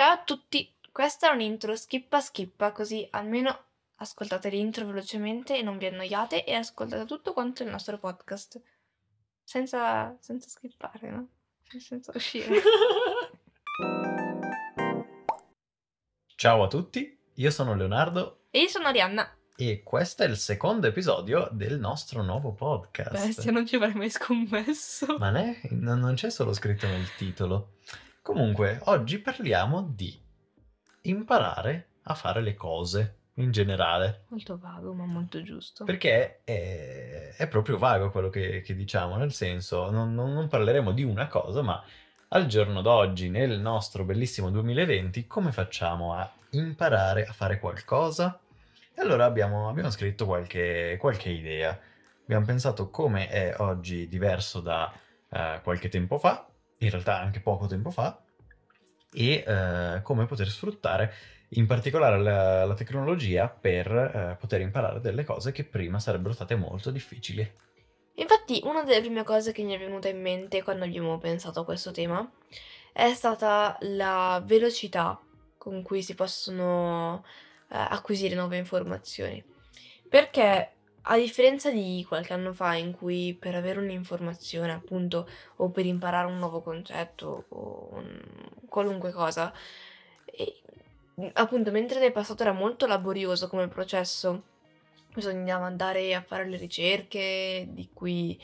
Ciao a tutti, questa è un'intro skippa skippa così almeno ascoltate l'intro velocemente e non vi annoiate e ascoltate tutto quanto il nostro podcast. Senza, senza skippare, no? Senza uscire. Ciao a tutti, io sono Leonardo e io sono Arianna. e questo è il secondo episodio del nostro nuovo podcast. Bestia, non ci avrei mai scommesso. Ma ne? non c'è solo scritto nel titolo. Comunque, oggi parliamo di imparare a fare le cose in generale. Molto vago, ma molto giusto. Perché è, è proprio vago quello che, che diciamo, nel senso, non, non- non parleremo di una cosa, ma al giorno d'oggi, nel nostro bellissimo 2020, come facciamo a imparare a fare qualcosa? E allora abbiamo, abbiamo scritto qualche, qualche idea. Abbiamo pensato come è oggi diverso da eh, qualche tempo fa, in realtà anche poco tempo fa, e eh, come poter sfruttare in particolare la, la tecnologia per eh, poter imparare delle cose che prima sarebbero state molto difficili. Infatti, una delle prime cose che mi è venuta in mente quando abbiamo pensato a questo tema è stata la velocità con cui si possono eh, acquisire nuove informazioni. Perché a differenza di qualche anno fa in cui per avere un'informazione, appunto, o per imparare un nuovo concetto o un- qualunque cosa, e- appunto, mentre nel passato era molto laborioso come processo, bisognava andare a fare le ricerche di cui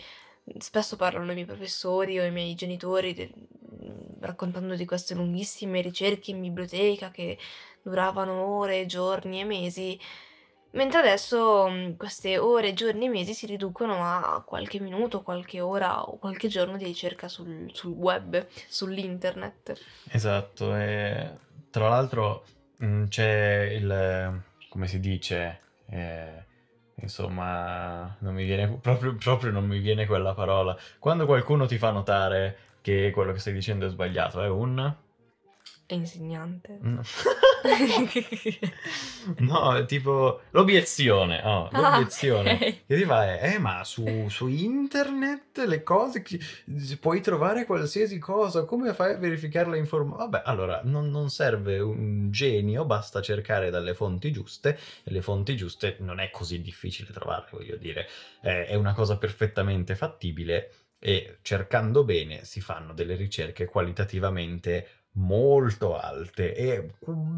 spesso parlano i miei professori o i miei genitori, de- raccontando di queste lunghissime ricerche in biblioteca che duravano ore, giorni e mesi. Mentre adesso mh, queste ore, giorni mesi si riducono a qualche minuto, qualche ora o qualche giorno di ricerca sul, sul web, sull'internet. Esatto, e tra l'altro mh, c'è il, come si dice, eh, insomma, non mi viene, proprio, proprio non mi viene quella parola. Quando qualcuno ti fa notare che quello che stai dicendo è sbagliato, è un... È insegnante. No, No, tipo l'obiezione, oh, Ah, l'obiezione ok. che ti fa è, eh, ma su, su internet le cose, puoi trovare qualsiasi cosa, come fai a verificare le informazioni? Vabbè, allora, non, non serve un genio, basta cercare dalle fonti giuste, e le fonti giuste non è così difficile trovarle, voglio dire, è una cosa perfettamente fattibile e cercando bene si fanno delle ricerche qualitativamente molto alte e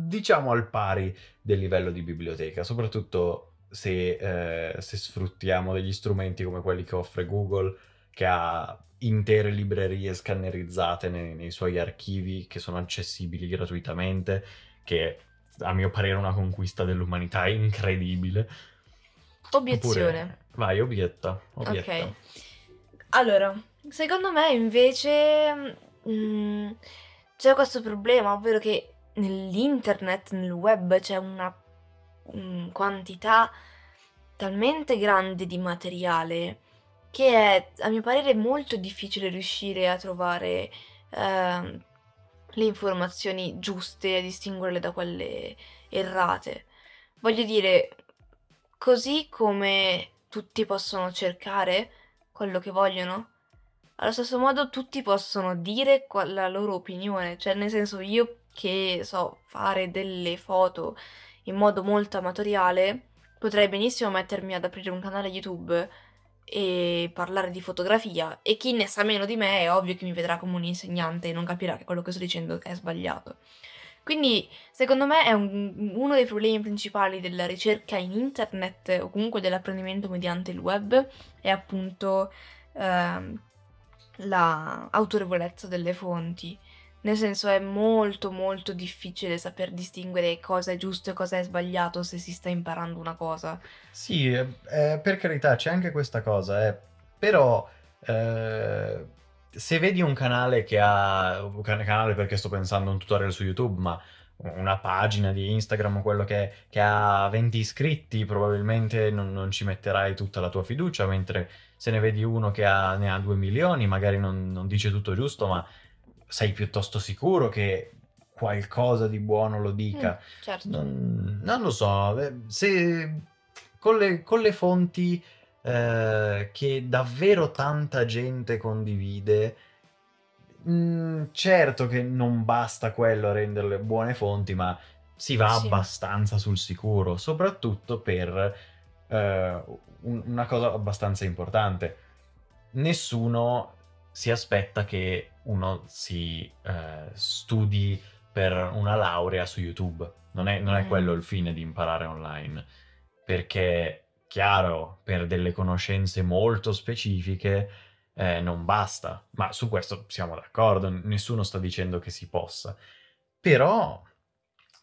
diciamo al pari del livello di biblioteca, soprattutto se, eh, se sfruttiamo degli strumenti come quelli che offre Google, che ha intere librerie scannerizzate nei, nei suoi archivi che sono accessibili gratuitamente, che a mio parere è una conquista dell'umanità incredibile. Obiezione. Oppure- vai, obietta, obietta. Ok. Allora, secondo me invece mm, c'è questo problema, ovvero che nell'internet, nel web, c'è una mm, quantità talmente grande di materiale che è, a mio parere, molto difficile riuscire a trovare ehm, le informazioni giuste e a distinguerle da quelle errate. Voglio dire, così come tutti possono cercare quello che vogliono, allo stesso modo tutti possono dire la loro opinione, cioè nel senso io che so fare delle foto in modo molto amatoriale, potrei benissimo mettermi ad aprire un canale YouTube e parlare di fotografia e chi ne sa meno di me è ovvio che mi vedrà come un insegnante e non capirà che quello che sto dicendo è sbagliato. Quindi, secondo me, è un- uno dei problemi principali della ricerca in internet o comunque dell'apprendimento mediante il web è appunto ehm, la autorevolezza delle fonti. Nel senso è molto molto difficile saper distinguere cosa è giusto e cosa è sbagliato se si sta imparando una cosa. Sì, eh, eh, per carità, c'è anche questa cosa, eh, però eh, se vedi un canale che ha, un can- canale perché sto pensando a un tutorial su YouTube, ma una pagina di Instagram o quello che, che ha 20 iscritti, probabilmente non, non ci metterai tutta la tua fiducia, mentre se ne vedi uno che ha- ne ha 2 milioni, magari non, non dice tutto giusto, ma sei piuttosto sicuro che qualcosa di buono lo dica. Mm, certo. Non, non lo so, eh, se con le, con le fonti eh, che davvero tanta gente condivide, mm, certo che non basta quello a renderle buone fonti, ma si va Sì. abbastanza sul sicuro, soprattutto per eh, un- una cosa abbastanza importante. Nessuno si aspetta che uno si eh, studi per una laurea su YouTube. Non è, non è Mm. quello il fine di imparare online. Perché, chiaro, per delle conoscenze molto specifiche eh, non basta. Ma su questo siamo d'accordo, nessuno sta dicendo che si possa. Però,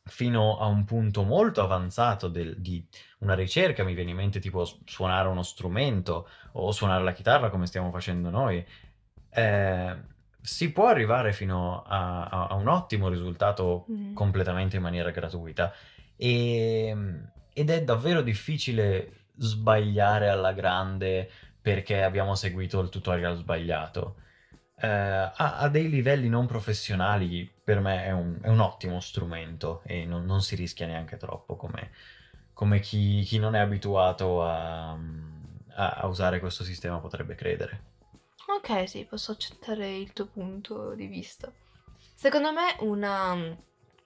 fino a un punto molto avanzato del- di una ricerca, mi viene in mente tipo suonare uno strumento o suonare la chitarra come stiamo facendo noi, eh, si può arrivare fino a, a- a un ottimo risultato Mm. completamente in maniera gratuita e- ed è davvero difficile sbagliare alla grande perché abbiamo seguito il tutorial sbagliato. Eh, a, a dei livelli non professionali per me è un, è un ottimo strumento e non, non si rischia neanche troppo come, come chi, chi non è abituato a, a- a usare questo sistema potrebbe credere. Ok, sì, posso accettare il tuo punto di vista. Secondo me una,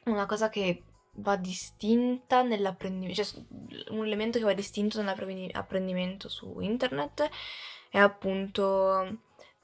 una cosa che va distinta nell'apprendimento, cioè un elemento che va distinto nell'apprendimento su internet è appunto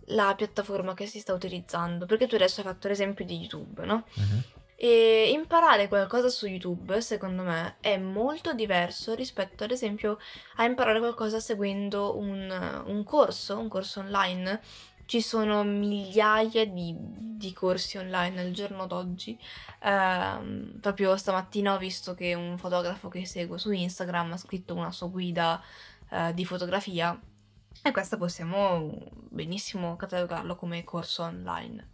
la piattaforma che si sta utilizzando. Perché tu adesso hai fatto l'esempio di YouTube, no? Mhm. E imparare qualcosa su YouTube, secondo me, è molto diverso rispetto, ad esempio, a imparare qualcosa seguendo un, un corso, un corso online. Ci sono migliaia di, di corsi online al giorno d'oggi. Ehm, proprio stamattina ho visto che un fotografo che seguo su Instagram ha scritto una sua guida eh, di fotografia e questo possiamo benissimo catalogarlo come corso online.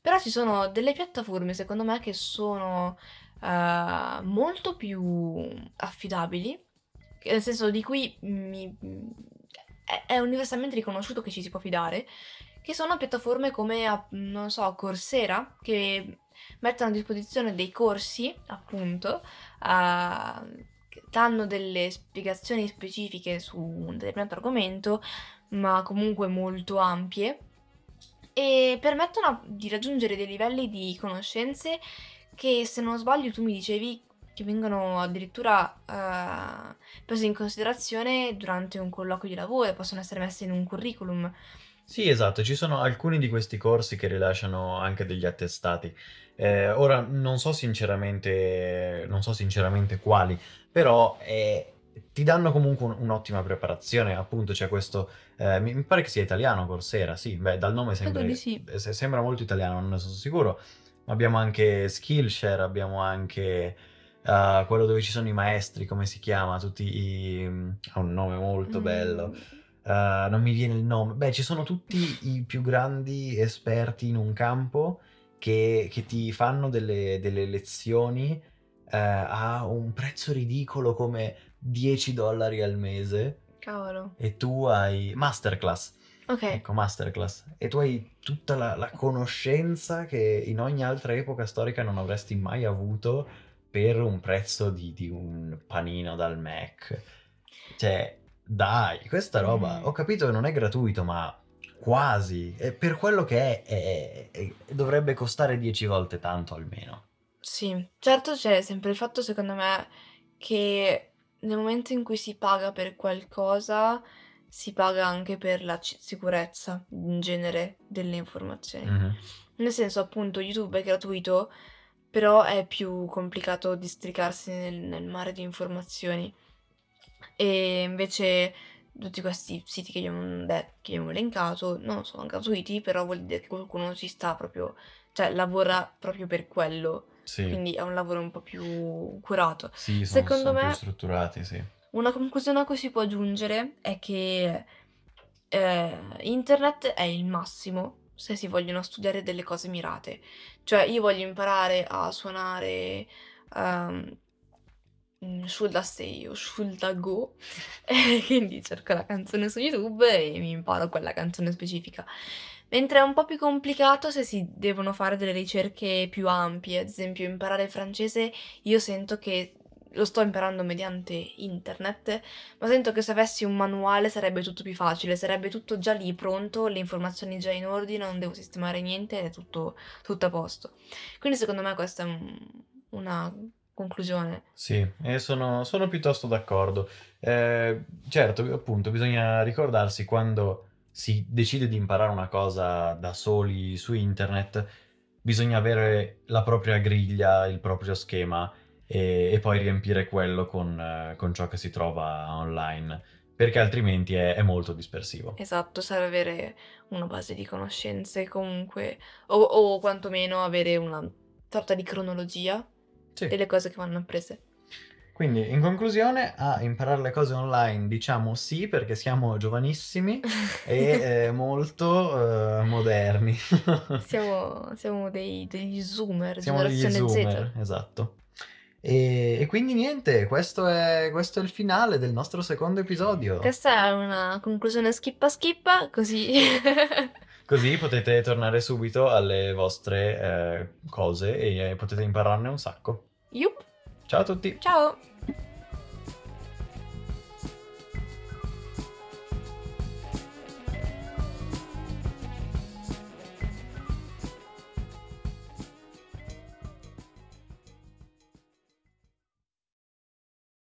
Però ci sono delle piattaforme, secondo me, che sono eh, molto più affidabili, nel senso di cui mi- è, universalmente riconosciuto che ci si può fidare, che sono piattaforme come, non so, Coursera, che mettono a disposizione dei corsi, appunto, che danno delle spiegazioni specifiche su un determinato argomento, ma comunque molto ampie e permettono di raggiungere dei livelli di conoscenze che se non sbaglio tu mi dicevi che vengono addirittura eh, prese in considerazione durante un colloquio di lavoro, possono essere messe in un curriculum. Sì, esatto, ci sono alcuni di questi corsi che rilasciano anche degli attestati. Eh, ora non so sinceramente, non so sinceramente quali, però eh, ti danno comunque un- un'ottima preparazione. Appunto, c'è questo, eh, mi, mi pare che sia italiano, Coursera, sì, beh, dal nome sembra, sì. eh, se- sembra molto italiano, non ne sono sicuro. Ma abbiamo anche Skillshare, abbiamo anche eh, quello dove ci sono i maestri, come si chiama? Tutti i... ha un nome molto bello. Mm, Eh, non mi viene il nome. Beh, ci sono tutti i più grandi esperti in un campo che, che ti fanno delle, delle lezioni eh, a un prezzo ridicolo come 10 dollari al mese cavolo. e tu hai masterclass. Ok. Ecco, masterclass. E tu hai tutta la, la conoscenza che in ogni altra epoca storica non avresti mai avuto per un prezzo di, di un panino dal Mac. Cioè, dai, questa roba, Mm. ho capito che non è gratuito, ma quasi. E per quello che è, è- è- dovrebbe costare 10 volte tanto almeno. Sì, certo c'è sempre il fatto, secondo me, che nel momento in cui si paga per qualcosa, si paga anche per la ci- sicurezza in genere delle informazioni. Mhm. Nel senso, appunto, YouTube è gratuito, però è più complicato districarsi nel, nel mare di informazioni. E invece tutti questi siti che abbiamo, detto, che abbiamo elencato non sono gratuiti, però vuol dire che qualcuno ci sta proprio, cioè lavora proprio per quello, Sì, quindi è un lavoro un po' più curato. sì, sono, Secondo sono più me- strutturati, sì. Una conclusione a cui si può giungere è che eh, internet è il massimo se si vogliono studiare delle cose mirate. Cioè, io voglio imparare a suonare um, Should I Stay o Should I Go, quindi cerco la canzone su YouTube e mi imparo quella canzone specifica. Mentre è un po' più complicato se si devono fare delle ricerche più ampie, ad esempio imparare il francese, io sento che lo sto imparando mediante internet, ma sento che se avessi un manuale sarebbe tutto più facile, sarebbe tutto già lì pronto, le informazioni già in ordine, non devo sistemare niente, è tutto, tutto a posto. Quindi secondo me questa è un, una conclusione. Sì, e sono, sono piuttosto d'accordo. Eh, certo, appunto, bisogna ricordarsi quando si decide di imparare una cosa da soli su internet, bisogna avere la propria griglia, il proprio schema e, e poi riempire quello con, eh, con, ciò che si trova online, perché altrimenti è, è, molto dispersivo. Esatto, serve avere una base di conoscenze comunque, o, o quantomeno avere una sorta di cronologia sì. delle cose che vanno apprese. Quindi, in conclusione, a imparare le cose online diciamo sì perché siamo giovanissimi e eh, molto eh, moderni. siamo, siamo dei, degli zoomer, siamo degli zoomer, Z. Esatto. E, e, quindi niente, questo è, questo è, il finale del nostro secondo episodio. Questa è una conclusione schippa schippa, così... così potete tornare subito alle vostre eh, cose e potete impararne un sacco. Yup. Ciao a tutti. Ciao.